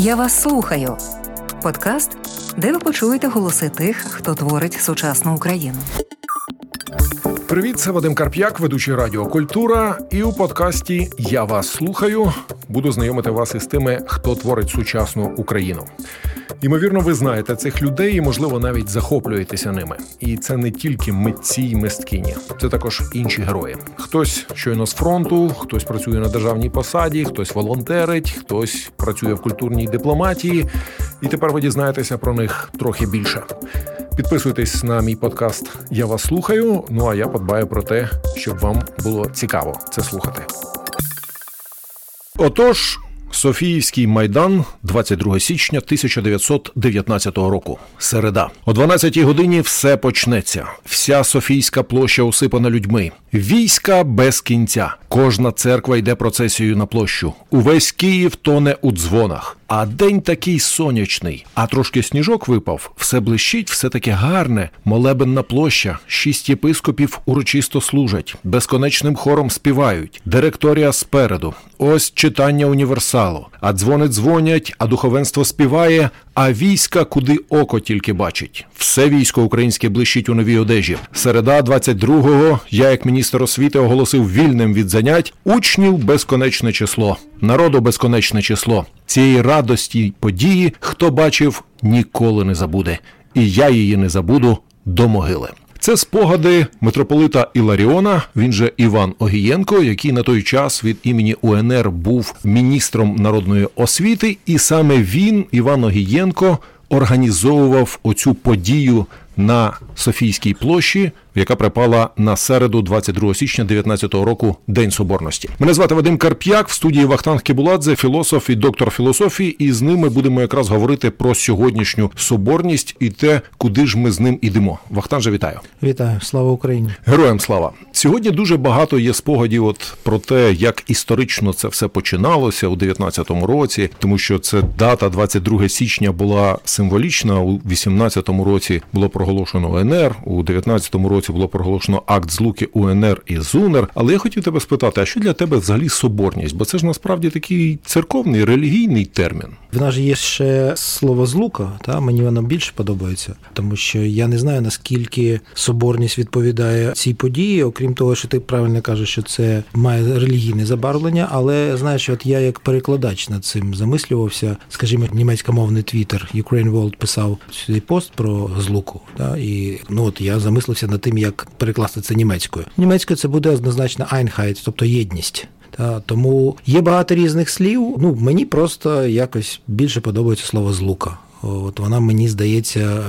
Я вас слухаю. Подкаст, де ви почуєте голоси тих, хто творить сучасну Україну. Привіт, це Вадим Карп'як, ведучий Радіо Культура. І у подкасті Я вас слухаю. Буду знайомити вас із тими, хто творить сучасну Україну. Ймовірно, ви знаєте цих людей і, можливо, навіть захоплюєтеся ними. І це не тільки митці й мисткині, це також інші герої. Хтось щойно з фронту, хтось працює на державній посаді, хтось волонтерить, хтось працює в культурній дипломатії. І тепер ви дізнаєтеся про них трохи більше. Підписуйтесь на мій подкаст. Я вас слухаю. Ну а я подбаю про те, щоб вам було цікаво це слухати. Отож. Софіївський майдан, 22 січня 1919 року. Середа о 12-й годині все почнеться. Вся Софійська площа усипана людьми. Війська без кінця. Кожна церква йде процесією на площу. Увесь Київ тоне у дзвонах. А день такий сонячний, а трошки сніжок випав, все блищить, все таке гарне. Молебенна площа, шість єпископів урочисто служать, безконечним хором співають. Директорія спереду. Ось читання універсалу. А дзвони дзвонять, а духовенство співає. А війська, куди око тільки бачить. Все військо українське блищить у новій одежі. Середа 22-го я, як міністр освіти, оголосив вільним від занять учнів безконечне число, народу безконечне число. Цієї радості події, хто бачив, ніколи не забуде. І я її не забуду до могили. Це спогади митрополита Іларіона. Він же Іван Огієнко, який на той час від імені УНР був міністром народної освіти, і саме він, Іван Огієнко, організовував оцю подію на Софійській площі, яка припала на середу, 22 січня 2019 року, День Соборності. Мене звати Вадим Карп'як в студії Вахтанг Кібуладзе, філософ і доктор філософії. І з ними будемо якраз говорити про сьогоднішню соборність і те, куди ж ми з ним ідемо. Вахтанже, вітаю! Вітаю, слава Україні! Героям слава! Сьогодні дуже багато є спогадів. От про те, як історично це все починалося у 19-му році, тому що це дата 22 січня була символічна. У 18-му році було проголошено УНР, у 19-му році було проголошено акт злуки УНР і ЗУНР. Але я хотів тебе спитати, а що для тебе взагалі соборність? Бо це ж насправді такий церковний релігійний термін. В нас є ще слово злука, та мені воно більше подобається, тому що я не знаю наскільки соборність відповідає цій події, окрім того, що ти правильно кажеш, що це має релігійне забарвлення, але знаєш, от я як перекладач над цим замислювався, скажімо, німецькомовний твіттер Ukraine World писав цей пост про злуку. Та, і ну от я замислився над тим, як перекласти це німецькою. Німецькою це буде однозначно Einheit, тобто єдність. Тому є багато різних слів. Ну мені просто якось більше подобається слово злука. От вона мені здається.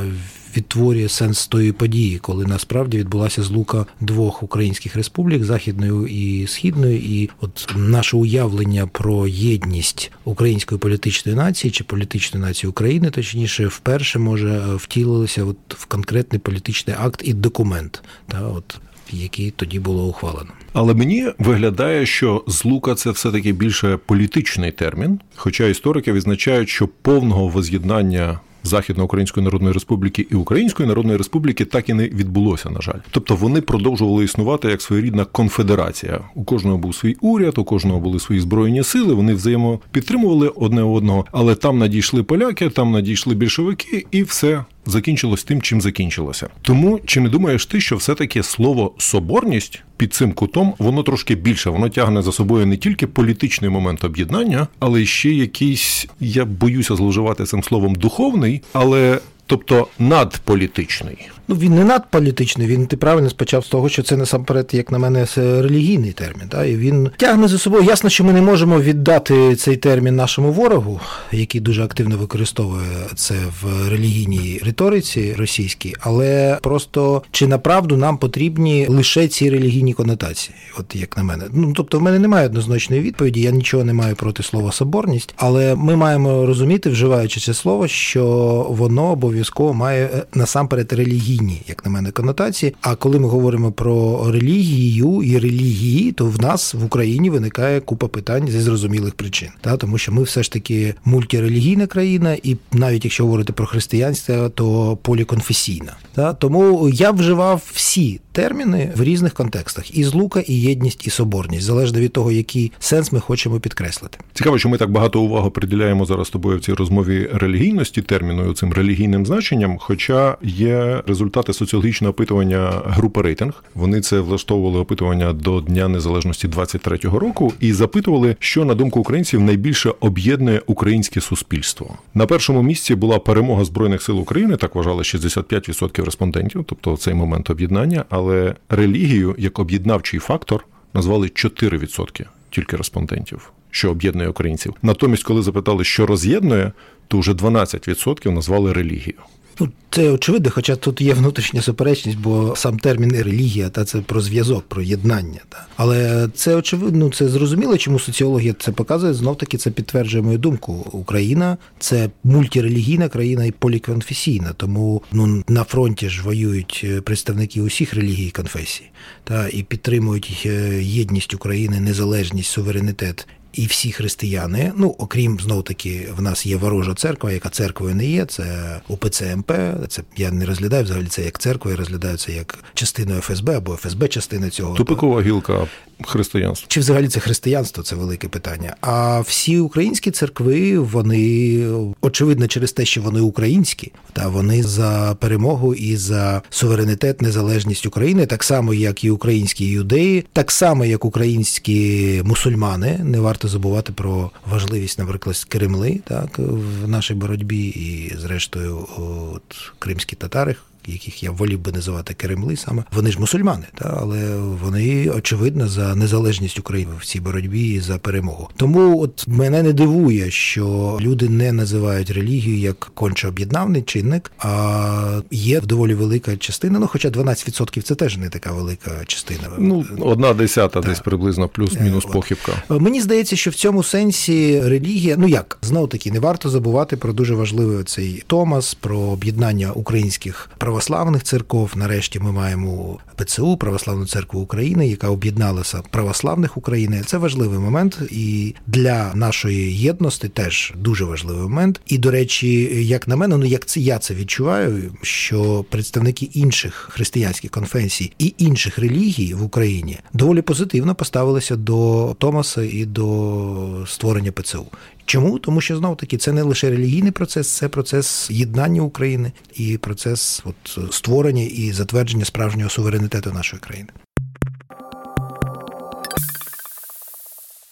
Відтворює сенс тої події, коли насправді відбулася злука двох українських республік західної і східної, і от наше уявлення про єдність української політичної нації чи політичної нації України, точніше, вперше може втілилося от в конкретний політичний акт і документ, та от який тоді було ухвалено. Але мені виглядає, що злука це все таки більше політичний термін. Хоча історики відзначають, що повного воз'єднання Західноукраїнської Народної Республіки і Української Народної Республіки так і не відбулося, на жаль. Тобто вони продовжували існувати як своєрідна конфедерація. У кожного був свій уряд, у кожного були свої збройні сили. Вони взаємопідтримували одне одного, але там надійшли поляки, там надійшли більшовики, і все. Закінчилось тим, чим закінчилося. Тому чи не думаєш ти, що все-таки слово соборність під цим кутом воно трошки більше, воно тягне за собою не тільки політичний момент об'єднання, але ще якийсь, я боюся зловживати цим словом духовний, але тобто надполітичний. Ну він не надполітичний, він ти правильно спочав з того, що це насамперед, як на мене, релігійний термін. Та? І він тягне за собою. Ясно, що ми не можемо віддати цей термін нашому ворогу, який дуже активно використовує це в релігійній риториці російській, але просто чи направду нам потрібні лише ці релігійні конотації, от як на мене. Ну тобто, в мене немає однозначної відповіді, я нічого не маю проти слова соборність, але ми маємо розуміти, вживаючи це слово, що воно обов'язково обов'язково має е, насамперед релігійні, як на мене, конотації. А коли ми говоримо про релігію і релігії, то в нас в Україні виникає купа питань зі зрозумілих причин, та тому що ми все ж таки мультирелігійна країна, і навіть якщо говорити про християнство, то поліконфесійна. Та тому я вживав всі терміни в різних контекстах: і злука, і єдність, і соборність, залежно від того, який сенс ми хочемо підкреслити. Цікаво, що ми так багато уваги приділяємо зараз тобою в цій розмові релігійності терміну цим релігійним значенням. Хоча є результати соціологічного опитування групи рейтинг. Вони це влаштовували опитування до Дня Незалежності 23-го року і запитували, що на думку українців найбільше об'єднує українське суспільство. На першому місці була перемога збройних сил України, так вважали 65% респондентів, тобто цей момент об'єднання. Але релігію як об'єднавчий фактор назвали 4% тільки респондентів, що об'єднує українців. Натомість, коли запитали, що роз'єднує, то вже 12% назвали релігію. Ну, це очевидно, хоча тут є внутрішня суперечність, бо сам термін релігія, та це про зв'язок, про єднання. Та. Але це очевидно, це зрозуміло, чому соціологія це показує. Знов таки це підтверджує мою думку. Україна це мультирелігійна країна і поліконфесійна. Тому ну на фронті ж воюють е, представники усіх релігій і конфесій, та і підтримують е, єдність України, незалежність, суверенітет і всі християни, ну окрім знов таки, в нас є ворожа церква, яка церквою не є. Це УПЦ МП. Це я не розглядаю взагалі це як церква, я розглядаю це як частиною ФСБ або ФСБ частина цього. Тупикова гілка християнства. Чи взагалі це християнство? Це велике питання. А всі українські церкви, вони очевидно, через те, що вони українські, та вони за перемогу і за суверенітет, незалежність України, так само як і українські юдеї, так само як українські мусульмани. Не варто забувати про важливість, наприклад, Кремли, так в нашій боротьбі, і зрештою, от кримські татари яких я волів би називати Керемли саме, вони ж мусульмани, та але вони очевидно за незалежність України в цій боротьбі і за перемогу. Тому от мене не дивує, що люди не називають релігію як конче об'єднавний чинник, а є доволі велика частина. Ну, хоча 12% це теж не така велика частина. Ну одна десята, десь приблизно плюс-мінус е, похибка. Мені здається, що в цьому сенсі релігія, ну як знов таки, не варто забувати про дуже важливий цей Томас, про об'єднання українських православних церков. Нарешті ми маємо ПЦУ, Православну церкву України, яка об'єдналася православних України. Це важливий момент, і для нашої єдності теж дуже важливий момент. І до речі, як на мене, ну як це я це відчуваю, що представники інших християнських конфесій і інших релігій в Україні доволі позитивно поставилися до Томаса і до створення ПЦУ. Чому? Тому що знов таки це не лише релігійний процес, це процес єднання України і процес от, створення і затвердження справжнього суверенітету нашої країни.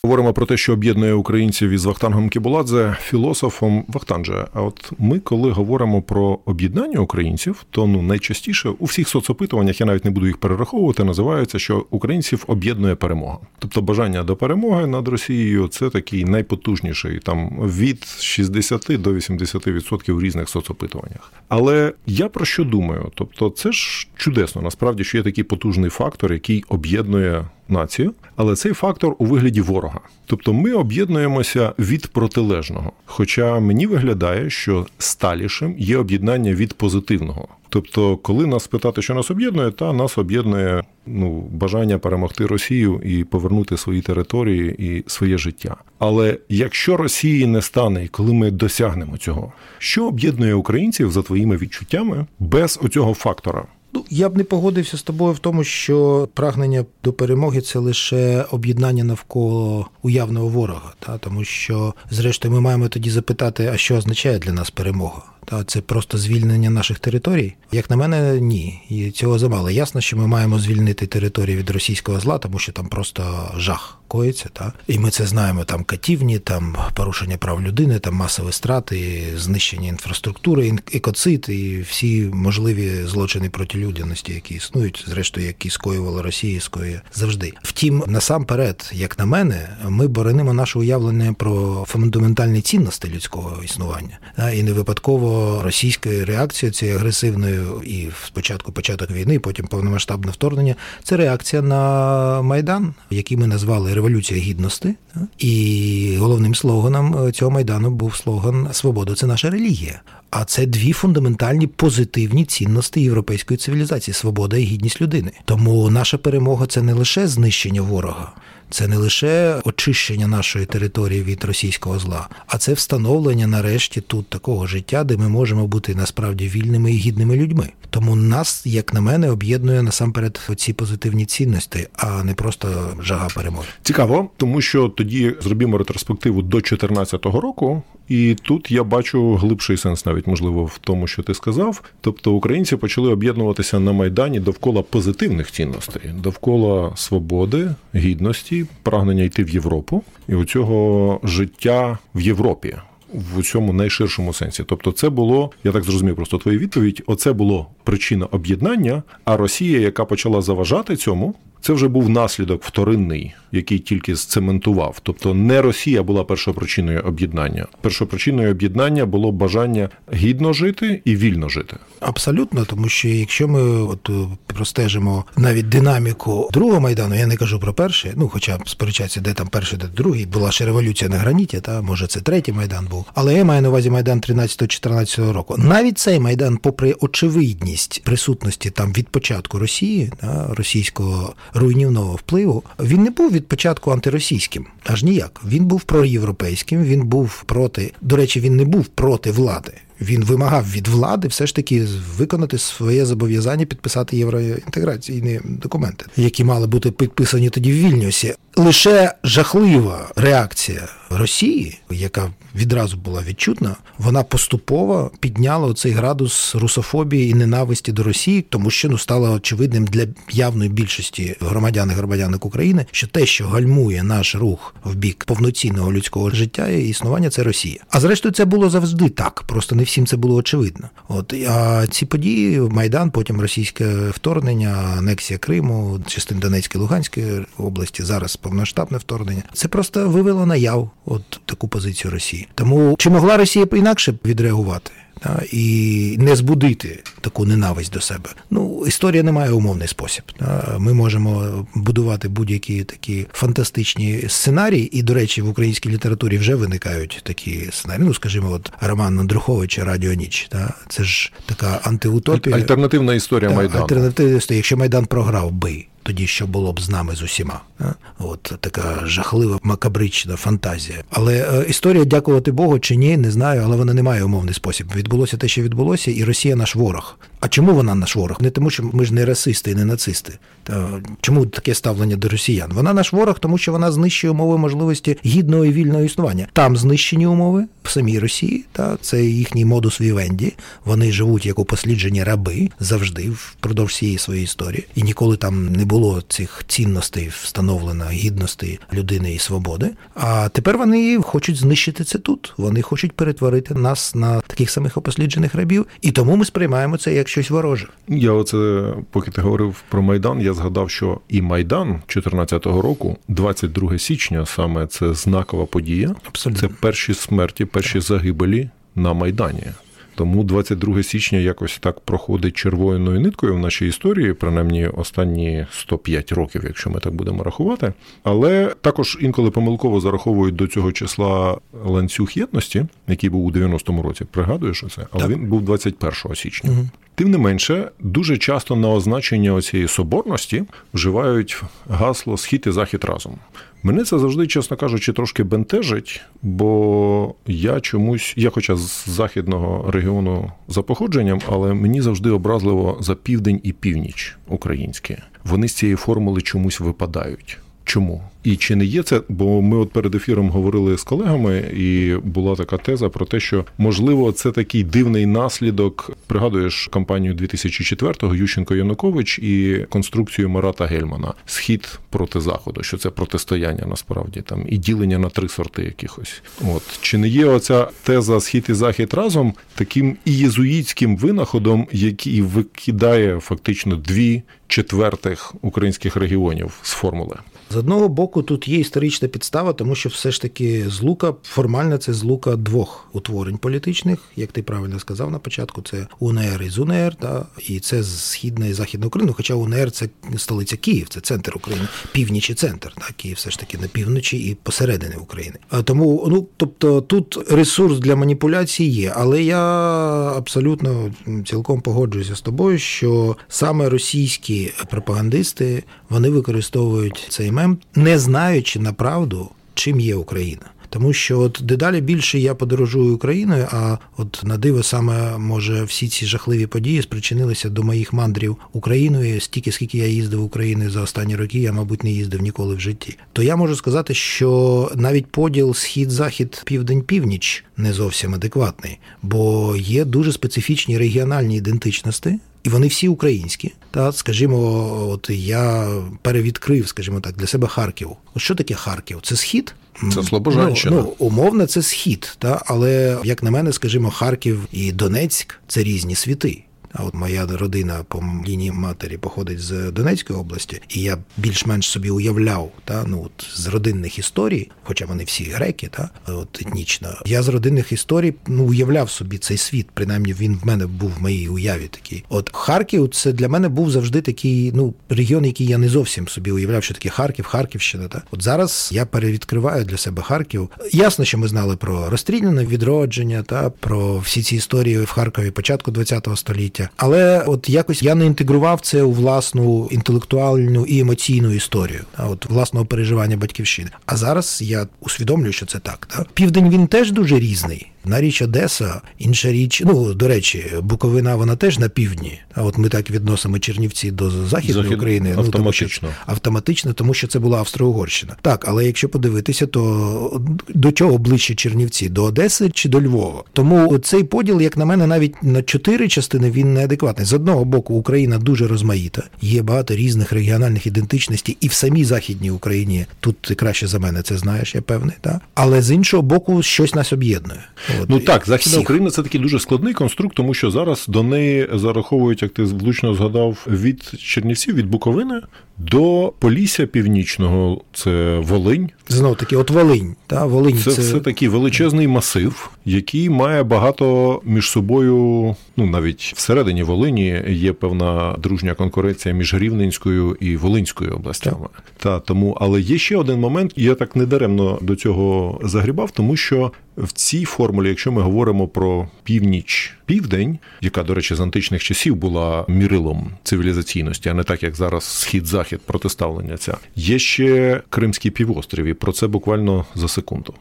Говоримо про те, що об'єднує українців із Вахтангом Кібуладзе, філософом Вахтанже. А от ми, коли говоримо про об'єднання українців, то ну найчастіше у всіх соцопитуваннях я навіть не буду їх перераховувати, називається, що українців об'єднує перемога. Тобто бажання до перемоги над Росією це такий найпотужніший там від 60 до 80% в різних соцопитуваннях. Але я про що думаю? Тобто, це ж чудесно, насправді, що є такий потужний фактор, який об'єднує націю, але цей фактор у вигляді ворога. Тобто ми об'єднуємося від протилежного. Хоча мені виглядає, що сталішим є об'єднання від позитивного. Тобто, коли нас питати, що нас об'єднує, та нас об'єднує ну бажання перемогти Росію і повернути свої території і своє життя. Але якщо Росії не стане, і коли ми досягнемо цього, що об'єднує українців за твоїми відчуттями без оцього фактора? Ну, я б не погодився з тобою в тому, що прагнення до перемоги це лише об'єднання навколо уявного ворога, та тому що, зрештою, ми маємо тоді запитати, а що означає для нас перемога. Та це просто звільнення наших територій. Як на мене, ні. І цього замало. Ясно, що ми маємо звільнити територію від російського зла, тому що там просто жах коїться. Та і ми це знаємо. Там катівні, там порушення прав людини, там масові страти, знищення інфраструктури, екоцид і всі можливі злочини проти людяності, які існують, зрештою, які скоювала Росія, скоює завжди. Втім, насамперед, як на мене, ми боронимо наше уявлення про фундаментальні цінності людського існування, і не випадково що російська реакція цією агресивною і спочатку початок війни, потім повномасштабне вторгнення це реакція на майдан, який ми назвали Революція гідності. І головним слоганом цього майдану був слоган Свобода це наша релігія. А це дві фундаментальні позитивні цінності європейської цивілізації свобода і гідність людини. Тому наша перемога це не лише знищення ворога. Це не лише очищення нашої території від російського зла, а це встановлення нарешті тут такого життя, де ми можемо бути насправді вільними і гідними людьми. Тому нас, як на мене, об'єднує насамперед ці позитивні цінності, а не просто жага перемоги. Цікаво, тому що тоді зробімо ретроспективу до 2014 року, і тут я бачу глибший сенс, навіть можливо, в тому, що ти сказав. Тобто українці почали об'єднуватися на майдані довкола позитивних цінностей, довкола свободи, гідності, прагнення йти в Європу і у цього життя в Європі. В цьому найширшому сенсі, тобто, це було, я так зрозумів, просто твою відповідь. Оце було причина об'єднання. А Росія, яка почала заважати цьому, це вже був наслідок вторинний, який тільки зцементував. Тобто не Росія була першопричиною об'єднання. Першопричиною об'єднання було бажання гідно жити і вільно жити. Абсолютно, тому що якщо ми от простежимо навіть динаміку другого майдану, я не кажу про перший, ну хоча б сперечатися, де там перший, де другий, була ще революція на граніті, та може це третій майдан був. Але я маю на увазі майдан 13-14 року. Навіть цей майдан, попри очевидність присутності там від початку Росії, та, російського руйнівного впливу, він не був від початку антиросійським, аж ніяк. Він був проєвропейським, він був проти. До речі, він не був проти влади. Він вимагав від влади все ж таки виконати своє зобов'язання підписати євроінтеграційні документи, які мали бути підписані тоді в Вільнюсі. Лише жахлива реакція Росії, яка відразу була відчутна, вона поступово підняла цей градус русофобії і ненависті до Росії, тому що ну стало очевидним для явної більшості громадян і громадянок України, що те, що гальмує наш рух в бік повноцінного людського життя і існування, це Росія. А зрештою, це було завжди так. Просто не всім це було очевидно. От а ці події майдан, потім російське вторгнення, анексія Криму, частин Донецької Луганської області, зараз повноштабне вторгнення. Це просто вивело наяв от таку позицію Росії. Тому чи могла Росія інакше відреагувати? І не збудити таку ненависть до себе. Ну, історія не має умовний спосіб. Ми можемо будувати будь-які такі фантастичні сценарії, і, до речі, в українській літературі вже виникають такі сценарії. Ну, скажімо, от Роман Андруховича Радіо Ніч. Та. Це ж така антиутопія. Альтернативна історія Майдану. Альтернативна історія, якщо Майдан програв би тоді що було б з нами з усіма. От така жахлива макабрична фантазія. Але е, історія, дякувати Богу, чи ні, не знаю, але вона не має умовний спосіб. Відбулося те, що відбулося, і Росія наш ворог. А чому вона наш ворог? Не тому, що ми ж не расисти і не нацисти. Та чому таке ставлення до росіян? Вона наш ворог, тому що вона знищує умови можливості гідного і вільного існування. Там знищені умови в самій Росії, та це їхній модус вівенді. Вони живуть як упосліджені раби завжди впродовж всієї своєї історії, і ніколи там не було цих цінностей встановлено гідності людини і свободи. А тепер вони хочуть знищити це тут. Вони хочуть перетворити нас на таких самих опосліджених рабів, і тому ми сприймаємо це як щось вороже. Я оце поки ти говорив про майдан. Я згадав, що і майдан 2014 року, 22 січня, саме це знакова подія. Абсолютно. Це перші смерті, перші загибелі на майдані. Тому 22 січня якось так проходить червоною ниткою в нашій історії, принаймні останні 105 років, якщо ми так будемо рахувати. Але також інколи помилково зараховують до цього числа ланцюг єдності, який був у 90-му році. Пригадуєш оце? Але так. він був 21 січня. Угу. Тим не менше, дуже часто на означення цієї соборності вживають гасло Схід і захід разом. Мене це завжди, чесно кажучи, трошки бентежить, бо я чомусь, я, хоча з західного регіону за походженням, але мені завжди образливо за південь і північ українське. Вони з цієї формули чомусь випадають. Чому? І чи не є це? Бо ми от перед ефіром говорили з колегами, і була така теза про те, що можливо це такий дивний наслідок. Пригадуєш кампанію 2004-го Ющенко Янукович і конструкцію Марата Гельмана Схід проти заходу, що це протистояння насправді там і ділення на три сорти якихось. От чи не є оця теза Схід і захід разом таким і єзуїтським винаходом, який викидає фактично дві четвертих українських регіонів з формули? З одного боку боку, тут є історична підстава, тому що все ж таки злука формально це злука двох утворень політичних, як ти правильно сказав на початку. Це УНР і ЗУНР, та і це східна і західна Україна. Хоча УНР це столиця Київ, це центр України, північ і центр. Так, Київ все ж таки на півночі і посередині України. А тому, ну тобто, тут ресурс для маніпуляції є, але я абсолютно цілком погоджуюся з тобою, що саме російські пропагандисти вони використовують цей мем, не знаючи направду, чим є Україна. Тому що от дедалі більше я подорожую Україною, а от на диво саме може всі ці жахливі події спричинилися до моїх мандрів Україною стільки, скільки я їздив Україною за останні роки, я, мабуть, не їздив ніколи в житті. То я можу сказати, що навіть поділ схід-захід, південь-північ не зовсім адекватний, бо є дуже специфічні регіональні ідентичності. І вони всі українські. Та, скажімо, от я перевідкрив, скажімо так, для себе Харків. От що таке Харків? Це схід? Це Слобожанщина. Ну, ну, умовно, це схід, та але як на мене, скажімо, Харків і Донецьк це різні світи. А от моя родина по лінії матері походить з Донецької області, і я більш-менш собі уявляв, та ну от з родинних історій, хоча вони всі греки, та от етнічно. Я з родинних історій ну уявляв собі цей світ. Принаймні він в мене був в моїй уяві такий. От Харків, це для мене був завжди такий ну регіон, який я не зовсім собі уявляв, що таке Харків, Харківщина. Та от зараз я перевідкриваю для себе Харків. Ясно, що ми знали про розстріляне відродження, та про всі ці історії в Харкові початку ХХ століття. Але от якось я не інтегрував це у власну інтелектуальну і емоційну історію, а от власного переживання батьківщини. А зараз я усвідомлюю, що це так. так? Південь він теж дуже різний. Одна річ Одеса, інша річ, ну до речі, Буковина вона теж на півдні. А от ми так відносимо Чернівці до західної Захід... України. Ну, автоматично. Тому, що, автоматично, тому що це була Австро-Угорщина. Так, але якщо подивитися, то до чого ближче Чернівці? До Одеси чи до Львова? Тому цей поділ, як на мене, навіть на чотири частини він неадекватний. З одного боку, Україна дуже розмаїта, є багато різних регіональних ідентичностей, і в самій західній Україні тут ти краще за мене це знаєш, я певний. Так? Але з іншого боку, щось нас об'єднує. От, ну так, Західна всіх. Україна це такий дуже складний конструкт, тому що зараз до неї зараховують, як ти влучно згадав, від Чернівців, від Буковини до Полісся Північного, це Волинь. Знову таки, от Волинь. Та, Волинь це, це все такий величезний масив, який має багато між собою, ну навіть всередині Волині є певна дружня конкуренція між Рівненською і Волинською областями. Та тому, але є ще один момент, я так недаремно до цього загрібав, тому що в цій формулі, якщо ми говоримо про північ, південь, яка, до речі, з античних часів була мірилом цивілізаційності, а не так як зараз схід-захід протиставлення ця є ще Кримський півострів, і про це буквально за секунду.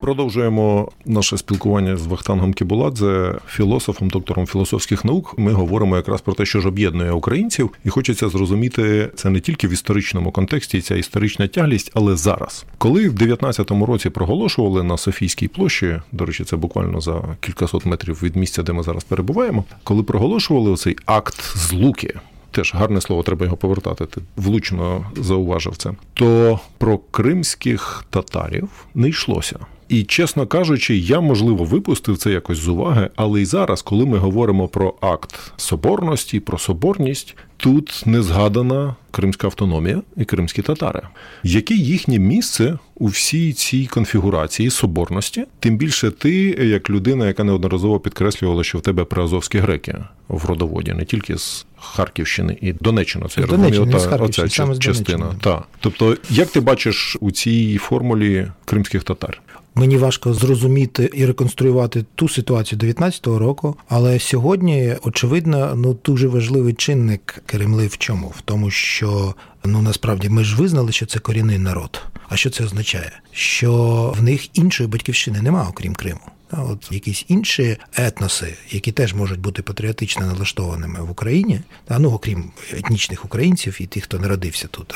Продовжуємо наше спілкування з Вахтангом Кібуладзе, філософом, доктором філософських наук. Ми говоримо якраз про те, що ж об'єднує українців, і хочеться зрозуміти це не тільки в історичному контексті, ця історична тяглість, але зараз, коли в 19-му році проголошували на Софійській площі, до речі, це буквально за кількасот метрів від місця, де ми зараз перебуваємо, коли проголошували оцей акт злуки. Теж гарне слово, треба його повертати. Ти влучно зауважив це. То про кримських татарів не йшлося. І, чесно кажучи, я можливо випустив це якось з уваги, але й зараз, коли ми говоримо про акт соборності, про соборність, тут не згадана кримська автономія і кримські татари. Яке їхнє місце у всій цій конфігурації соборності? Тим більше ти, як людина, яка неодноразово підкреслювала, що в тебе приазовські греки в родоводі, не тільки з Харківщини і Донеччина, це я розумію, ота, оця частина. Та. Тобто, як ти бачиш у цій формулі кримських татар? Мені важко зрозуміти і реконструювати ту ситуацію 19-го року, але сьогодні очевидно ну дуже важливий чинник Кремли в чому? В тому, що ну насправді ми ж визнали, що це корінний народ. А що це означає? Що в них іншої батьківщини немає, окрім Криму. От якісь інші етноси, які теж можуть бути патріотично налаштованими в Україні, ну окрім етнічних українців і тих, хто народився тут,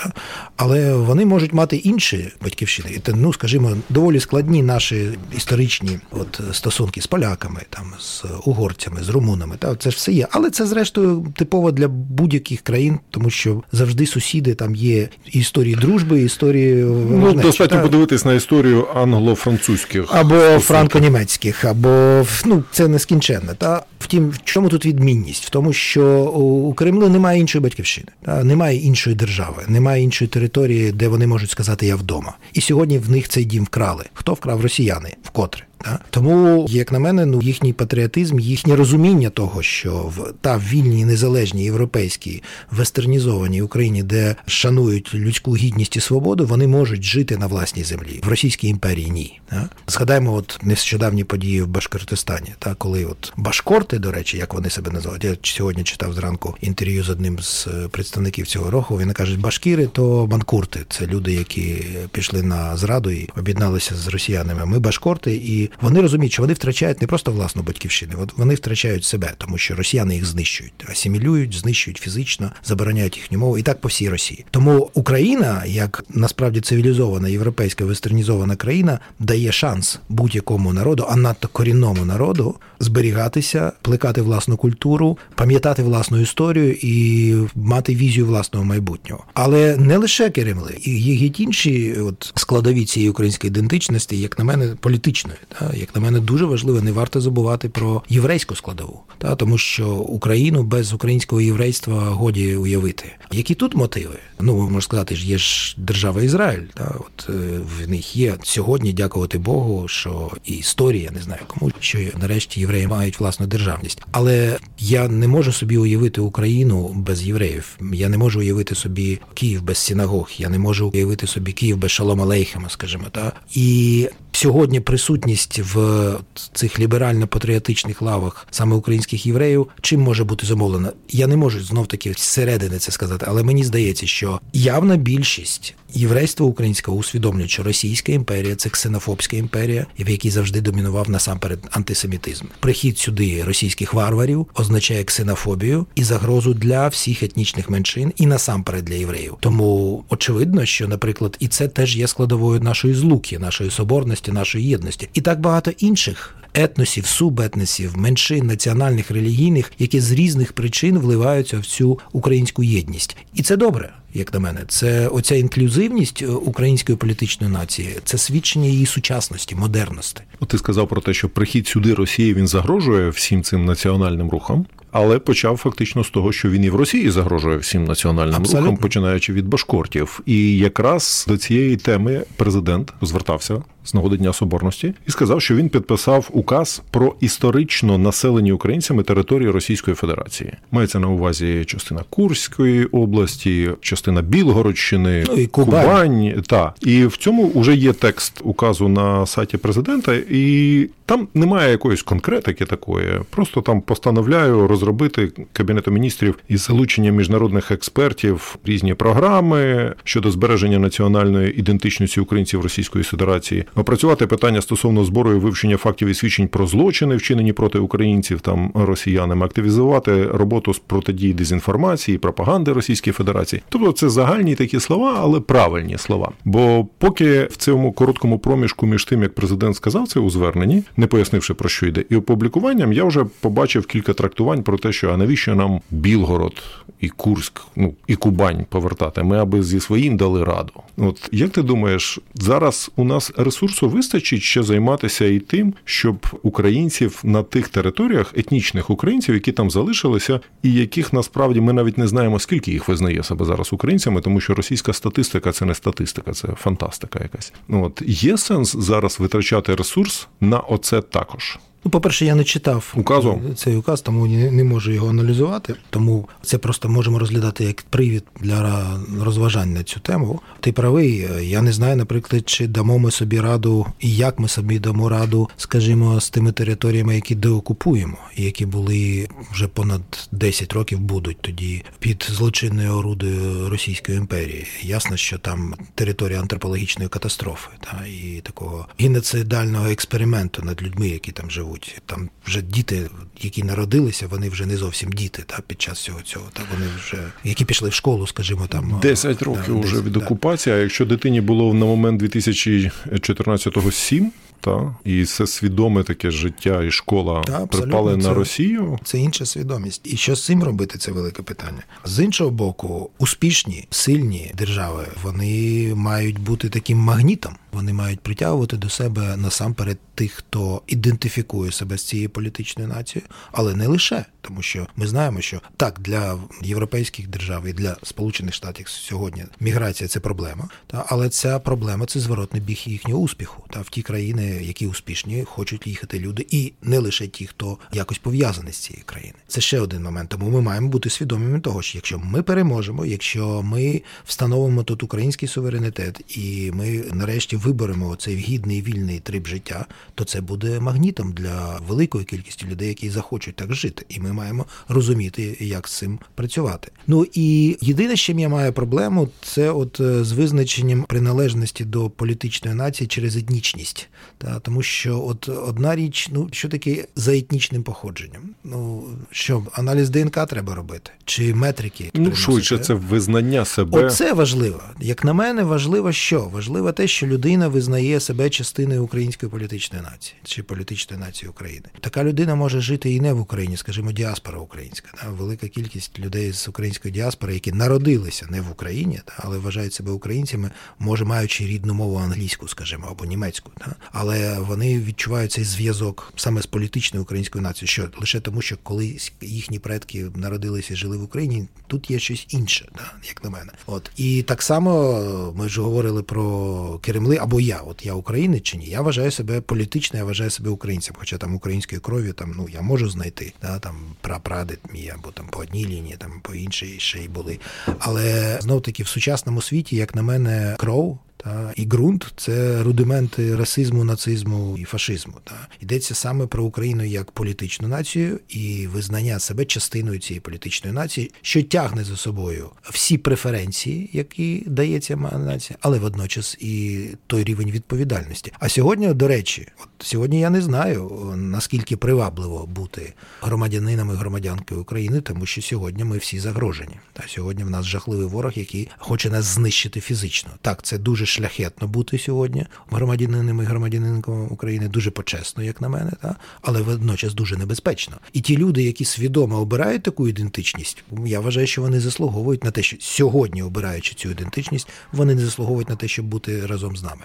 але вони можуть мати інші батьківщини. І ну, скажімо, доволі складні наші історичні от стосунки з поляками, там з угорцями, з румунами. Та це ж все є. Але це зрештою типово для будь-яких країн, тому що завжди сусіди там є історії дружби, історії ну, достатньо подивитись на історію англо-французьких або франко-німецьких батьківських, або ну це нескінченне. Та втім, в чому тут відмінність? В тому, що у Кремлю немає іншої батьківщини, та немає іншої держави, немає іншої території, де вони можуть сказати Я вдома. І сьогодні в них цей дім вкрали. Хто вкрав росіяни? Вкотре. Тому, як на мене, ну їхній патріотизм, їхнє розуміння того, що в та вільній, незалежній європейській вестернізованій Україні, де шанують людську гідність і свободу, вони можуть жити на власній землі в Російській імперії. Ні. Згадаємо, от нещодавні події в Башкортостані, та коли от Башкорти, до речі, як вони себе називають, я сьогодні читав зранку інтерв'ю з одним з е, представників цього руху. Він каже, башкіри то банкурти. Це люди, які пішли на зраду і об'єдналися з росіянами. Ми башкорти і вони розуміють, що вони втрачають не просто власну батьківщину, вони втрачають себе, тому що росіяни їх знищують, асимілюють, знищують фізично, забороняють їхню мову і так по всій Росії. Тому Україна, як насправді цивілізована європейська вестернізована країна, дає шанс будь-якому народу, а надто корінному народу, зберігатися, плекати власну культуру, пам'ятати власну історію і мати візію власного майбутнього. Але не лише Керемли, і є інші от складові цієї української ідентичності, як на мене, політичної. Як на мене, дуже важливо, не варто забувати про єврейську складову, та тому що Україну без українського єврейства годі уявити. Які тут мотиви? Ну можна сказати, ж є ж держава Ізраїль. Та от е, в них є сьогодні, дякувати Богу, що і історія не знаю кому, що нарешті євреї мають власну державність. Але я не можу собі уявити Україну без євреїв. Я не можу уявити собі Київ без синагог. Я не можу уявити собі Київ без Шалом Алейхема, скажімо, та і сьогодні присутність в цих ліберально-патріотичних лавах саме українських євреїв, чим може бути замовлена? Я не можу знов таки зсередини це сказати, але мені здається, що явна більшість єврейства українського усвідомлює, що Російська імперія це ксенофобська імперія, в якій завжди домінував насамперед антисемітизм. Прихід сюди російських варварів означає ксенофобію і загрозу для всіх етнічних меншин, і насамперед для євреїв. Тому очевидно, що, наприклад, і це теж є складовою нашої злуки, нашої соборності, нашої єдності, і так багато інших етносів, субетносів, меншин, національних, релігійних, які з різних причин вливаються в цю українську єдність, і це добре. Як на мене, це оця інклюзивність е, української політичної нації, це свідчення її сучасності, модерності. Ти сказав про те, що прихід сюди Росії він загрожує всім цим національним рухам але почав фактично з того, що він і в Росії загрожує всім національним Абсолютно. рухам, починаючи від башкортів. І якраз до цієї теми президент звертався з нагоди Дня Соборності і сказав, що він підписав указ про історично населені українцями території Російської Федерації. Мається на увазі частина Курської області, частина Білгородщини, ну, і Кубань. Кубань. Та і в цьому вже є текст указу на сайті президента, і там немає якоїсь конкретики такої. Просто там постановляю розробити кабінетом міністрів із залученням міжнародних експертів різні програми щодо збереження національної ідентичності українців Російської Федерації опрацювати питання стосовно збору і вивчення фактів і свідчень про злочини, вчинені проти українців там росіянами, активізувати роботу з протидії дезінформації, пропаганди Російської Федерації. Тобто це загальні такі слова, але правильні слова. Бо поки в цьому короткому проміжку між тим, як президент сказав це у зверненні, не пояснивши про що йде, і опублікуванням, я вже побачив кілька трактувань про те, що а навіщо нам Білгород і Курськ, ну і Кубань повертати? Ми аби зі своїм дали раду. От як ти думаєш, зараз у нас ресурсу вистачить ще займатися і тим, щоб українців на тих територіях, етнічних українців, які там залишилися, і яких насправді ми навіть не знаємо, скільки їх визнає себе зараз українцями, тому що російська статистика це не статистика, це фантастика якась. От є сенс зараз витрачати ресурс на оце також. Ну, по-перше, я не читав Указу? цей указ, тому не можу його аналізувати. Тому це просто можемо розглядати як привід для розважань на цю тему. Ти правий. Я не знаю, наприклад, чи дамо ми собі раду, і як ми собі дамо раду, скажімо, з тими територіями, які деокупуємо, які були вже понад 10 років будуть тоді під злочинною орудою Російської імперії. Ясно, що там територія антропологічної катастрофи, та і такого геноцидального експерименту над людьми, які там живуть живуть. Там вже діти, які народилися, вони вже не зовсім діти та під час цього цього. Та вони вже які пішли в школу, скажімо, там 10 років да, вже від окупації. А якщо дитині було на момент 2014-го 7, та і це свідоме таке життя і школа та, припали на Росію. Це інша свідомість. І що з цим робити? Це велике питання. З іншого боку, успішні, сильні держави вони мають бути таким магнітом Вони мають притягувати до себе насамперед тих, хто ідентифікує себе з цією політичною нацією, але не лише тому, що ми знаємо, що так для європейських держав і для Сполучених Штатів сьогодні міграція це проблема, та але ця проблема це зворотний біг їхнього успіху. Та в ті країни, які успішні, хочуть їхати люди, і не лише ті, хто якось пов'язаний з цією країною. Це ще один момент. Тому ми маємо бути свідомими того, що якщо ми переможемо, якщо ми встановимо тут український суверенітет, і ми нарешті виберемо цей гідний вільний трип життя, то це буде магнітом для великої кількості людей, які захочуть так жити, і ми маємо розуміти, як з цим працювати. Ну і єдине, з чим я маю проблему, це от е, з визначенням приналежності до політичної нації через етнічність. Та тому, що от одна річ, ну що таке за етнічним походженням? Ну що аналіз ДНК треба робити, чи метрики? Ну швидше це визнання себе. Оце важливо. Як на мене, важливо, що важливо те, що людина визнає себе частиною української політичної нації чи політичної нації України. Така людина може жити і не в Україні, скажімо, діаспора українська. Да? Велика кількість людей з української діаспори, які народилися не в Україні, да? але вважають себе українцями, може маючи рідну мову англійську, скажімо, або німецьку. Да? Але вони відчувають цей зв'язок саме з політичною українською нацією, що лише тому, що коли їхні предки народилися і жили в Україні, тут є щось інше, да? як на мене. От і так само ми ж говорили про Кремли, або я, от я українець чи ні, я вважаю себе політично, я вважаю себе українцем, хоча там української крові там ну я можу знайти, да, там прапрадед мій, або там по одній лінії, там по іншій ще й були. Але знов таки в сучасному світі, як на мене, кров та і ґрунт це рудименти расизму, нацизму і фашизму. Та йдеться саме про Україну як політичну націю і визнання себе частиною цієї політичної нації, що тягне за собою всі преференції, які дає ця нація, але водночас і той рівень відповідальності. А сьогодні, до речі, от сьогодні я не знаю наскільки привабливо бути громадянином і громадянкою України, тому що сьогодні ми всі загрожені. Та сьогодні в нас жахливий ворог, який хоче нас знищити фізично. Так, це дуже шляхетно бути сьогодні громадянином і громадянинком України, дуже почесно, як на мене, та але водночас дуже небезпечно. І ті люди, які свідомо обирають таку ідентичність, я вважаю, що вони заслуговують на те, що сьогодні обираючи цю ідентичність, вони не заслуговують на те, щоб бути разом з нами.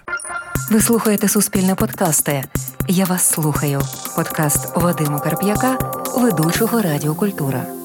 Ви слухаєте суспільне подкасти. Я вас слухаю. Подкаст Вадима Карп'яка, ведучого Радіокультура.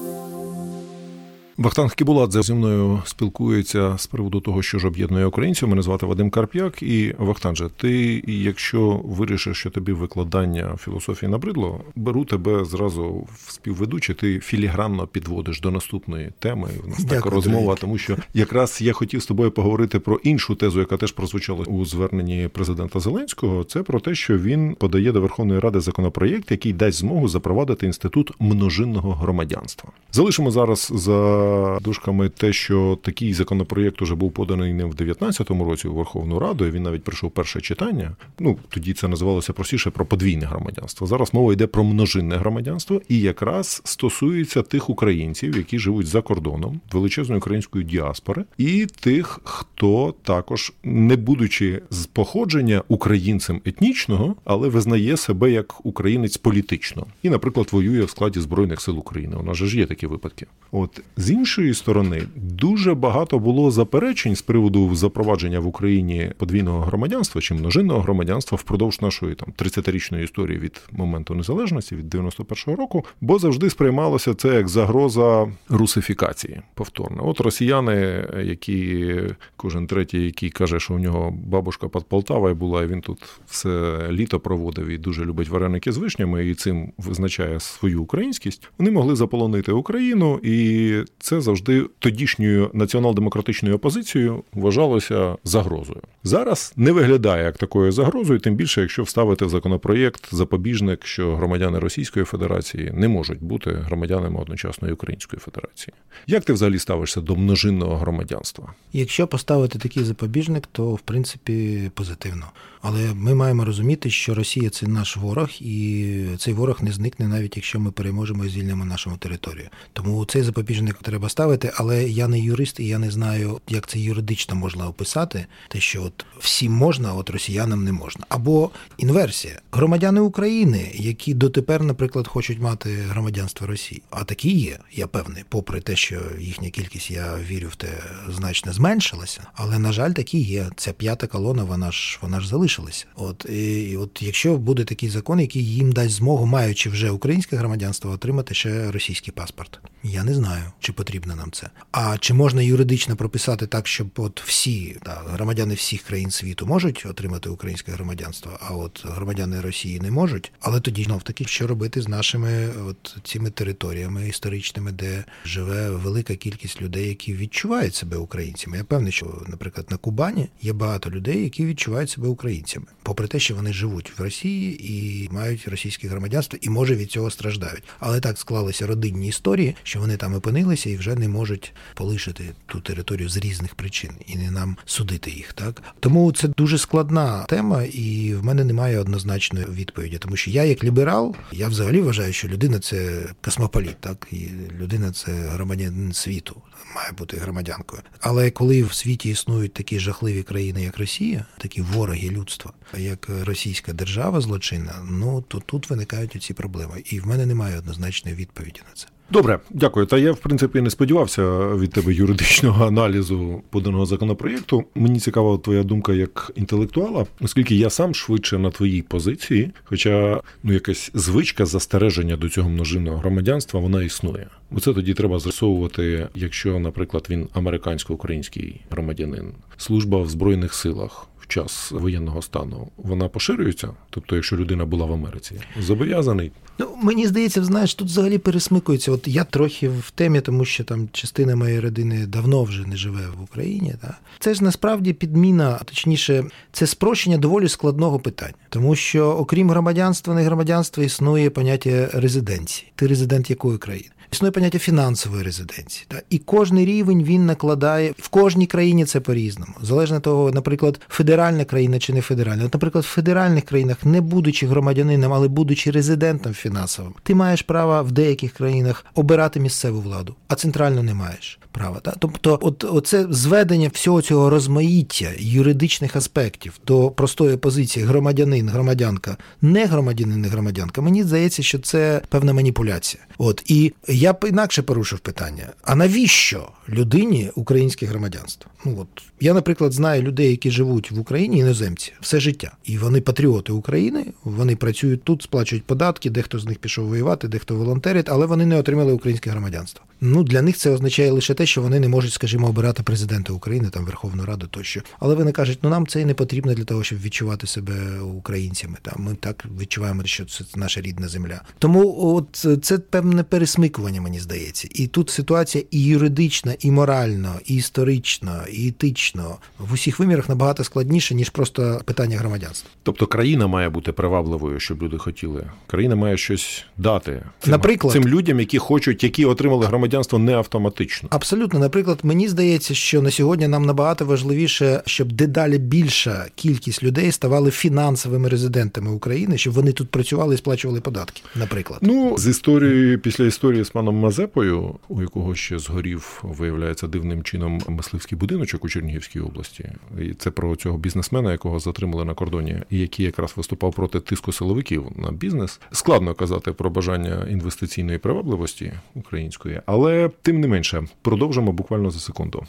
Вахтанг Кібуладзе зі мною спілкується з приводу того, що ж об'єднує українців. Мене звати Вадим Карп'як. І Вахтанже, ти, якщо вирішиш, що тобі викладання філософії набридло, беру тебе зразу в співведучі, ти філігранно підводиш до наступної теми. У нас така розмова, тому що якраз я хотів з тобою поговорити про іншу тезу, яка теж прозвучала у зверненні президента Зеленського. Це про те, що він подає до Верховної Ради законопроєкт, який дасть змогу запровадити інститут множинного громадянства. Залишимо зараз за дужками те, що такий законопроєкт уже був поданий не в 2019 році у Верховну Раду. і Він навіть пройшов перше читання. Ну тоді це називалося простіше про подвійне громадянство. Зараз мова йде про множинне громадянство, і якраз стосується тих українців, які живуть за кордоном величезної української діаспори, і тих, хто також, не будучи з походження українцем етнічного, але визнає себе як українець політично, і, наприклад, воює в складі збройних сил України. У нас же ж є такі випадки. От з іншої сторони, дуже багато було заперечень з приводу запровадження в Україні подвійного громадянства чи множинного громадянства впродовж нашої там 30-річної історії від моменту незалежності від 91-го року, бо завжди сприймалося це як загроза русифікації повторно. От росіяни, які кожен третій, який каже, що у нього бабушка під Полтавою була, і він тут все літо проводив і дуже любить вареники з вишнями, і цим визначає свою українськість. Вони могли заполонити Україну і це завжди тодішньою націонал-демократичною опозицією вважалося загрозою. Зараз не виглядає як такою загрозою, тим більше, якщо вставити в законопроєкт запобіжник, що громадяни Російської Федерації не можуть бути громадянами одночасної Української Федерації. Як ти взагалі ставишся до множинного громадянства? Якщо поставити такий запобіжник, то в принципі позитивно. Але ми маємо розуміти, що Росія це наш ворог, і цей ворог не зникне, навіть якщо ми переможемо і звільнимо нашу територію. Тому цей запобіжник треба ставити. Але я не юрист, і я не знаю, як це юридично можна описати, те, що от всім можна, а от росіянам не можна. Або інверсія. Громадяни України, які дотепер, наприклад, хочуть мати громадянство Росії. А такі є, я певний, попри те, що їхня кількість, я вірю в те, значно зменшилася. Але на жаль, такі є. Ця п'ята колона, вона ж вона ж залишилася. От і, і от якщо буде такий закон, який їм дасть змогу, маючи вже українське громадянство, отримати ще російський паспорт. Я не знаю, чи потрібно нам це. А чи можна юридично прописати так, щоб от всі да, громадяни всіх країн світу можуть отримати українське громадянство, а от громадяни Росії не можуть. Але тоді знов таки, що робити з нашими от цими територіями історичними, де живе велика кількість людей, які відчувають себе українцями. Я певний, що, наприклад, на Кубані є багато людей, які відчувають себе українцями, попри те, що вони живуть в Росії і мають російське громадянство, і може від цього страждають. Але так склалися родинні історії, що вони там опинилися і вже не можуть полишити ту територію з різних причин і не нам судити їх. Так тому це дуже складна тема, і в мене немає однозначної відповіді, тому що я, як ліберал, я взагалі вважаю, що людина це космополіт, так і людина це громадянин світу, має бути громадянкою. Але коли в світі існують такі жахливі країни, як Росія, такі вороги людства, як російська держава злочинна, ну то тут виникають ці проблеми, і в мене немає однозначної відповіді на це. Добре, дякую. Та я в принципі не сподівався від тебе юридичного аналізу поданого законопроєкту. Мені цікава твоя думка як інтелектуала, оскільки я сам швидше на твоїй позиції, хоча ну якась звичка застереження до цього множинного громадянства вона існує. Оце тоді треба з'ясовувати, якщо, наприклад, він американсько-український громадянин, служба в збройних силах час воєнного стану вона поширюється. Тобто, якщо людина була в Америці, зобов'язаний. Ну мені здається, знаєш, тут взагалі пересмикується. От я трохи в темі, тому що там частина моєї родини давно вже не живе в Україні. Та це ж насправді підміна, а точніше, це спрощення доволі складного питання, тому що окрім громадянства, не громадянства існує поняття резиденції. Ти резидент якої країни? Існує поняття фінансової резиденції. Так? І кожний рівень він накладає в кожній країні це по-різному. Залежно того, наприклад, федеральна країна чи не федеральна. От, Наприклад, в федеральних країнах, не будучи громадянином, але будучи резидентом фінансовим, ти маєш право в деяких країнах обирати місцеву владу, а центрально не маєш права. Так? Тобто, от оце зведення всього цього розмаїття юридичних аспектів до простої позиції громадянин, громадянка, не громадянин, не громадянка. Мені здається, що це певна маніпуляція. От і я б інакше порушив питання: а навіщо людині українське громадянство? Ну от я, наприклад, знаю людей, які живуть в Україні, іноземці, все життя, і вони патріоти України. Вони працюють тут, сплачують податки, дехто з них пішов воювати, дехто волонтерить, але вони не отримали українське громадянство. Ну для них це означає лише те, що вони не можуть, скажімо, обирати президента України, там Верховну Раду тощо. Але вони кажуть, ну нам це і не потрібно для того, щоб відчувати себе українцями. Там ми так відчуваємо, що це наша рідна земля. Тому от це певне пересмикування, мені здається, і тут ситуація і юридична, і морально, і історично, і етично в усіх вимірах набагато складніше ніж просто питання громадянства. Тобто країна має бути привабливою, щоб люди хотіли. Країна має щось дати цим, наприклад цим людям, які хочуть, які отримали громадянство не автоматично. Абсолютно, наприклад, мені здається, що на сьогодні нам набагато важливіше, щоб дедалі більша кількість людей ставали фінансовими резидентами України, щоб вони тут працювали і сплачували податки. Наприклад, ну з історії після історії з паном Мазепою, у якого ще згорів, виявляється дивним чином мисливський будиночок у Чернігівській області. І це про цього бізнесмена, якого затримали на кордоні, і який якраз виступав проти тиску силовиків на бізнес. Складно казати про бажання інвестиційної привабливості української, але тим не менше продовжимо буквально за секунду.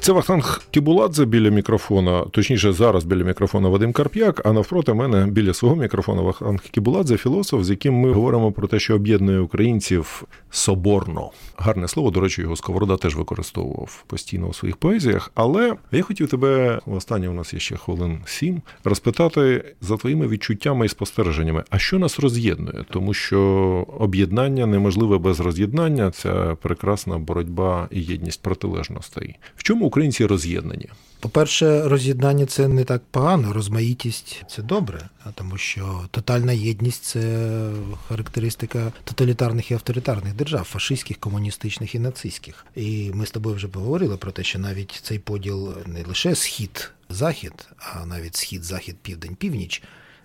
Це Вахтанг Кібуладзе біля мікрофона, точніше, зараз біля мікрофона Вадим Карп'як, а навпроти мене біля свого мікрофона Вахтанг Кібуладзе, філософ, з яким ми говоримо про те, що об'єднує українців соборно. Гарне слово, до речі, його Сковорода теж використовував постійно у своїх поезіях. Але я хотів тебе, останнє у нас є ще хвилин сім, розпитати за твоїми відчуттями і спостереженнями, а що нас роз'єднує? Тому що об'єднання неможливе без роз'єднання, ця прекрасна боротьба і єдність протилежностей. В чому українці роз'єднані? По-перше, роз'єднання це не так погано, розмаїтість це добре, тому що тотальна єдність це характеристика тоталітарних і авторитарних держав, фашистських, комуністичних і нацистських. І ми з тобою вже поговорили про те, що навіть цей поділ не лише схід, захід, а навіть схід, захід, південь, північ.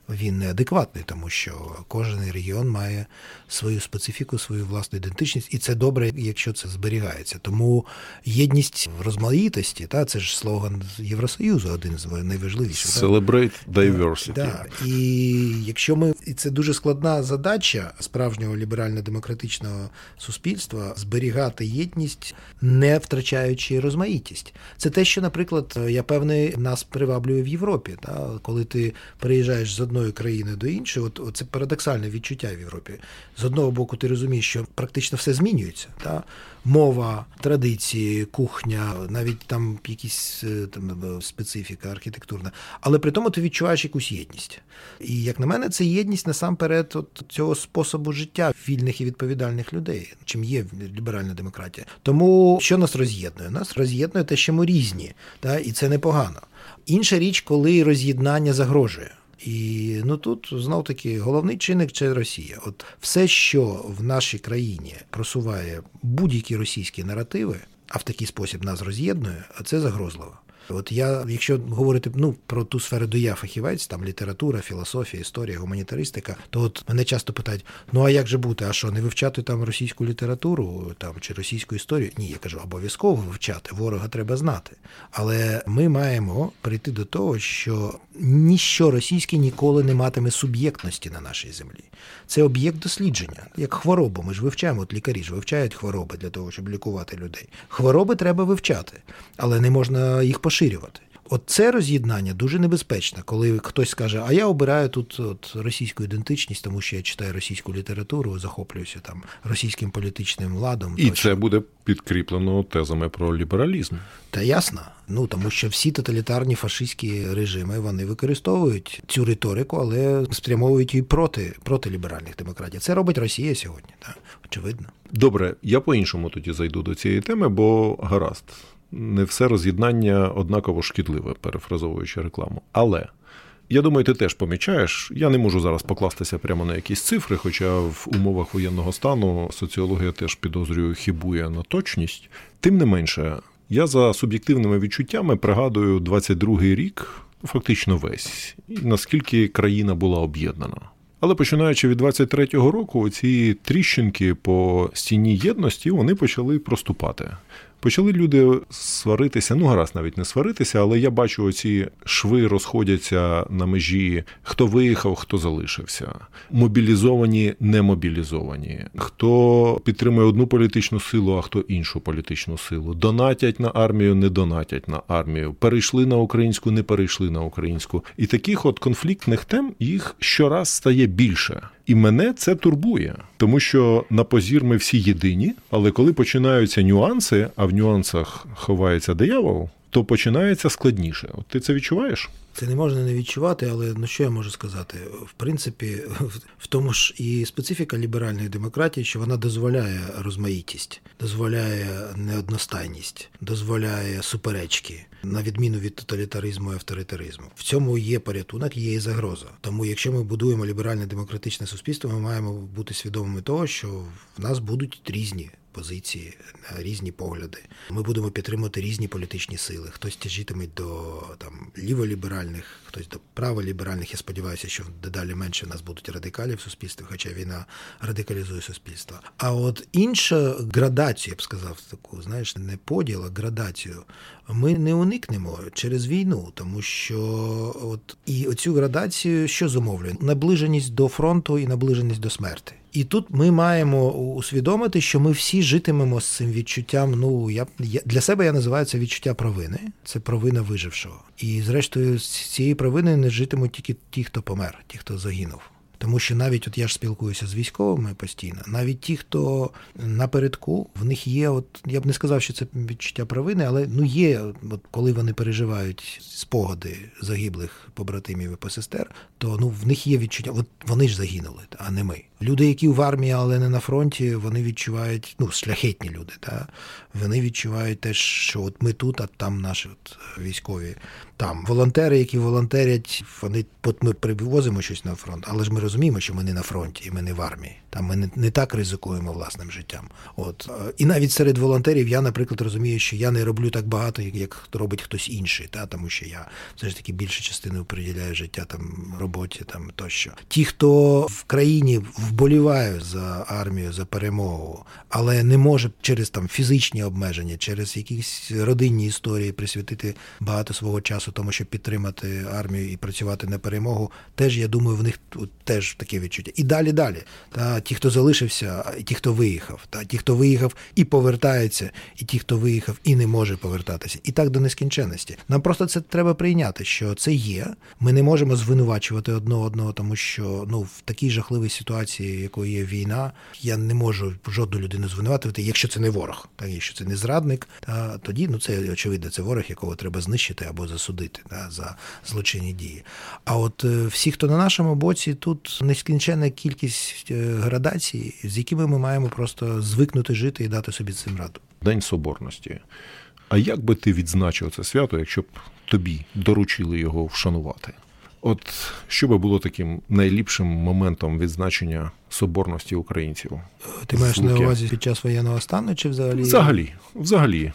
Він неадекватний, тому що кожен регіон має свою специфіку, свою власну ідентичність, і це добре, якщо це зберігається. Тому єдність в розмаїтості, та це ж слоган Євросоюзу, один з найважливіших. Celebrate diversity. Да. І якщо ми і це дуже складна задача справжнього ліберально-демократичного суспільства зберігати єдність, не втрачаючи розмаїтість. Це те, що, наприклад, я певний нас приваблює в Європі. Та? Коли ти переїжджаєш з одної країни до іншої, от, от це парадоксальне відчуття в Європі. З одного боку, ти розумієш, що практично все змінюється. Та? Мова, традиції, кухня, навіть там якісь е, там специфіка архітектурна. Але при тому ти відчуваєш якусь єдність. І як на мене, це єдність насамперед от цього способу життя вільних і відповідальних людей, чим є ліберальна демократія. Тому що нас роз'єднує? Нас роз'єднує те, що ми різні, та? і це непогано. Інша річ, коли роз'єднання загрожує. І ну тут знов таки головний чинник це Росія. От все, що в нашій країні просуває будь-які російські наративи, а в такий спосіб нас роз'єднує, а це загрозливо. От я, якщо говорити ну про ту сферу, де я фахівець, там література, філософія, історія, гуманітаристика, то от мене часто питають: ну а як же бути? А що не вивчати там російську літературу там чи російську історію? Ні, я кажу, обов'язково вивчати. Ворога треба знати. Але ми маємо прийти до того, що ніщо російське ніколи не матиме суб'єктності на нашій землі. Це об'єкт дослідження, як хворобу. Ми ж вивчаємо, от лікарі ж вивчають хвороби для того, щоб лікувати людей. Хвороби треба вивчати, але не можна їх поширювати. От це роз'єднання дуже небезпечне, коли хтось скаже, а я обираю тут от, російську ідентичність, тому що я читаю російську літературу, захоплююся там російським політичним ладом. І тощо. це буде підкріплено тезами про лібералізм. Та ясно. Ну тому що всі тоталітарні фашистські режими вони використовують цю риторику, але спрямовують її проти проти ліберальних демократій. Це робить Росія сьогодні, так очевидно. Добре, я по-іншому тоді зайду до цієї теми, бо гаразд не все роз'єднання однаково шкідливе, перефразовуючи рекламу. Але я думаю, ти теж помічаєш. Я не можу зараз покластися прямо на якісь цифри, хоча в умовах воєнного стану соціологія теж підозрюю хібує на точність. Тим не менше, я за суб'єктивними відчуттями пригадую 22-й рік, фактично весь, наскільки країна була об'єднана. Але починаючи від 23-го року, ці тріщинки по стіні єдності вони почали проступати. Почали люди сваритися, ну гаразд навіть не сваритися, але я бачу, оці шви розходяться на межі, хто виїхав, хто залишився. Мобілізовані, не мобілізовані, хто підтримує одну політичну силу, а хто іншу політичну силу. Донатять на армію, не донатять на армію. Перейшли на українську, не перейшли на українську. І таких от конфліктних тем їх щораз стає більше. І мене це турбує, тому що на позір ми всі єдині, але коли починаються нюанси, а в нюансах ховається диявол, то починається складніше. От ти це відчуваєш? Це не можна не відчувати, але ну що я можу сказати? В принципі, в тому ж і специфіка ліберальної демократії, що вона дозволяє розмаїтість, дозволяє неодностайність, дозволяє суперечки, на відміну від тоталітаризму і авторитаризму. В цьому є порятунок, є і загроза. Тому, якщо ми будуємо ліберальне демократичне суспільство, ми маємо бути свідомими того, що в нас будуть різні позиції, різні погляди. Ми будемо підтримувати різні політичні сили. Хтось тяжітиме до там ліволіберальних, хтось до праволіберальних. Я сподіваюся, що дедалі менше в нас будуть радикалі в суспільстві, хоча війна радикалізує суспільство. А от інша градацію, я б сказав, таку, знаєш, не поділ, а градацію. Ми не уникнемо через війну, тому що от і оцю градацію що зумовлює? Наближеність до фронту і наближеність до смерти. І тут ми маємо усвідомити, що ми всі житимемо з цим відчуттям. Ну я для себе я називаю це відчуття провини. Це провина вижившого. І зрештою з цієї провини не житимуть тільки ті, хто помер, ті, хто загинув. Тому що навіть от я ж спілкуюся з військовими постійно, навіть ті, хто напередку, в них є, от я б не сказав, що це відчуття провини, але ну є, от коли вони переживають спогади загиблих побратимів і посестер, то ну в них є відчуття, от вони ж загинули, а не ми. Люди, які в армії, але не на фронті, вони відчувають, ну, шляхетні люди, та вони відчувають теж, що от ми тут, а там наші от військові. Там волонтери, які волонтерять, вони от ми привозимо щось на фронт, але ж ми розуміємо, що ми не на фронті, і ми не в армії. Там ми не, не так ризикуємо власним життям. От і навіть серед волонтерів я, наприклад, розумію, що я не роблю так багато, як, робить хтось інший, та тому що я все ж таки більшу частину приділяю життя там роботі, там тощо. Ті, хто в країні вболівають за армію, за перемогу, але не може через там фізичні обмеження, через якісь родинні історії присвятити багато свого часу, тому щоб підтримати армію і працювати на перемогу. Теж я думаю, в них теж таке відчуття. І далі, далі. Та ті, хто залишився, і ті, хто виїхав, та ті, хто виїхав і повертається, і ті, хто виїхав і не може повертатися, і так до нескінченності. Нам просто це треба прийняти, що це є. Ми не можемо звинувачувати одне одного, тому що ну в такій жахливій ситуації, якою є війна, я не можу жодну людину звинуватити, якщо це не ворог, так якщо це не зрадник, та тоді ну це очевидно, це ворог, якого треба знищити або засудити та, за злочинні дії. А от е, всі, хто на нашому боці, тут нескінченна кількість е, градацій, з якими ми маємо просто звикнути жити і дати собі цим раду. День Соборності. А як би ти відзначив це свято, якщо б тобі доручили його вшанувати? От що би було таким найліпшим моментом відзначення соборності українців? Ти маєш на увазі під час воєнного стану чи взагалі? Взагалі, взагалі.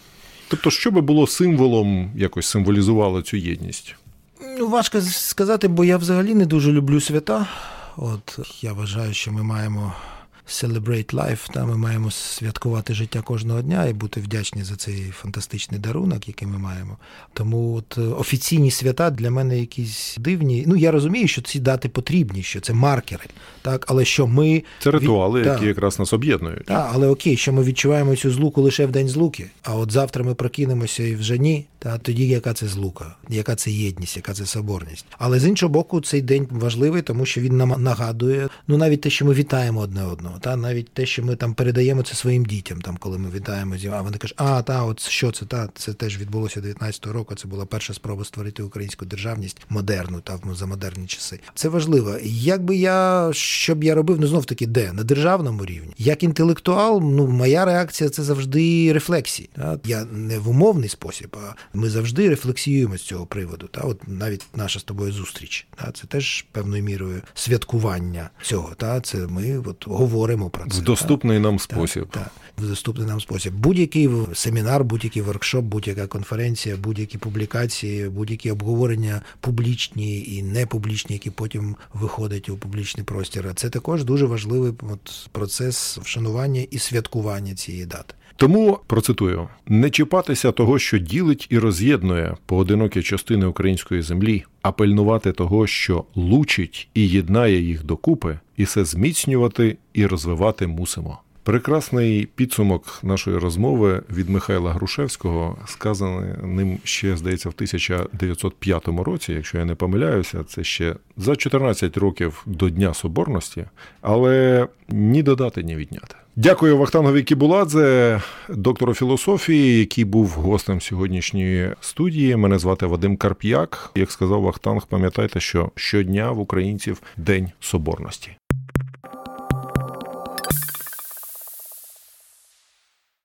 Тобто, що би було символом, якось символізувало цю єдність? Ну, важко сказати, бо я взагалі не дуже люблю свята. От я вважаю, що ми маємо celebrate life, та ми маємо святкувати життя кожного дня і бути вдячні за цей фантастичний дарунок, який ми маємо. Тому от е, офіційні свята для мене якісь дивні. Ну я розумію, що ці дати потрібні, що це маркери, так, але що ми Це ритуали, від- які так. якраз нас об'єднують. Так, але окей, що ми відчуваємо цю злуку лише в день злуки. А от завтра ми прокинемося і вже ні. Та тоді яка це злука, яка це єдність, яка це соборність. Але з іншого боку, цей день важливий, тому що він нам нагадує ну навіть те, що ми вітаємо одне одного, та навіть те, що ми там передаємо це своїм дітям, там коли ми вітаємо зі- а вони кажуть, а та, от що це та це теж відбулося 19-го року. Це була перша спроба створити українську державність модерну та за модерні часи. Це важливо. Як би я що б я робив, ну знов таки, де на державному рівні, як інтелектуал, ну моя реакція це завжди рефлексії. Та? Я не в умовний спосіб, а ми завжди рефлексіюємо з цього приводу. Та от навіть наша з тобою зустріч. Та це теж певною мірою святкування цього. Та це ми от говоримо про це В доступний нам Так, спосіб. Так, в доступний нам спосіб. Будь-який семінар, будь-який воркшоп, будь-яка конференція, будь-які публікації, будь-які обговорення публічні і непублічні, які потім виходять у публічний простір. Це також дуже важливий от, процес вшанування і святкування цієї дати. Тому процитую: не чіпатися того, що ділить і роз'єднує поодинокі частини української землі, а пильнувати того, що лучить і єднає їх докупи, і все зміцнювати і розвивати мусимо. Прекрасний підсумок нашої розмови від Михайла Грушевського, сказаний ним ще, здається, в 1905 році, якщо я не помиляюся, це ще за 14 років до Дня Соборності, але ні додати, ні відняти. Дякую Вахтангові Кібуладзе, доктору філософії, який був гостем сьогоднішньої студії. Мене звати Вадим Карп'як. Як сказав Вахтанг, пам'ятайте, що щодня в українців День Соборності.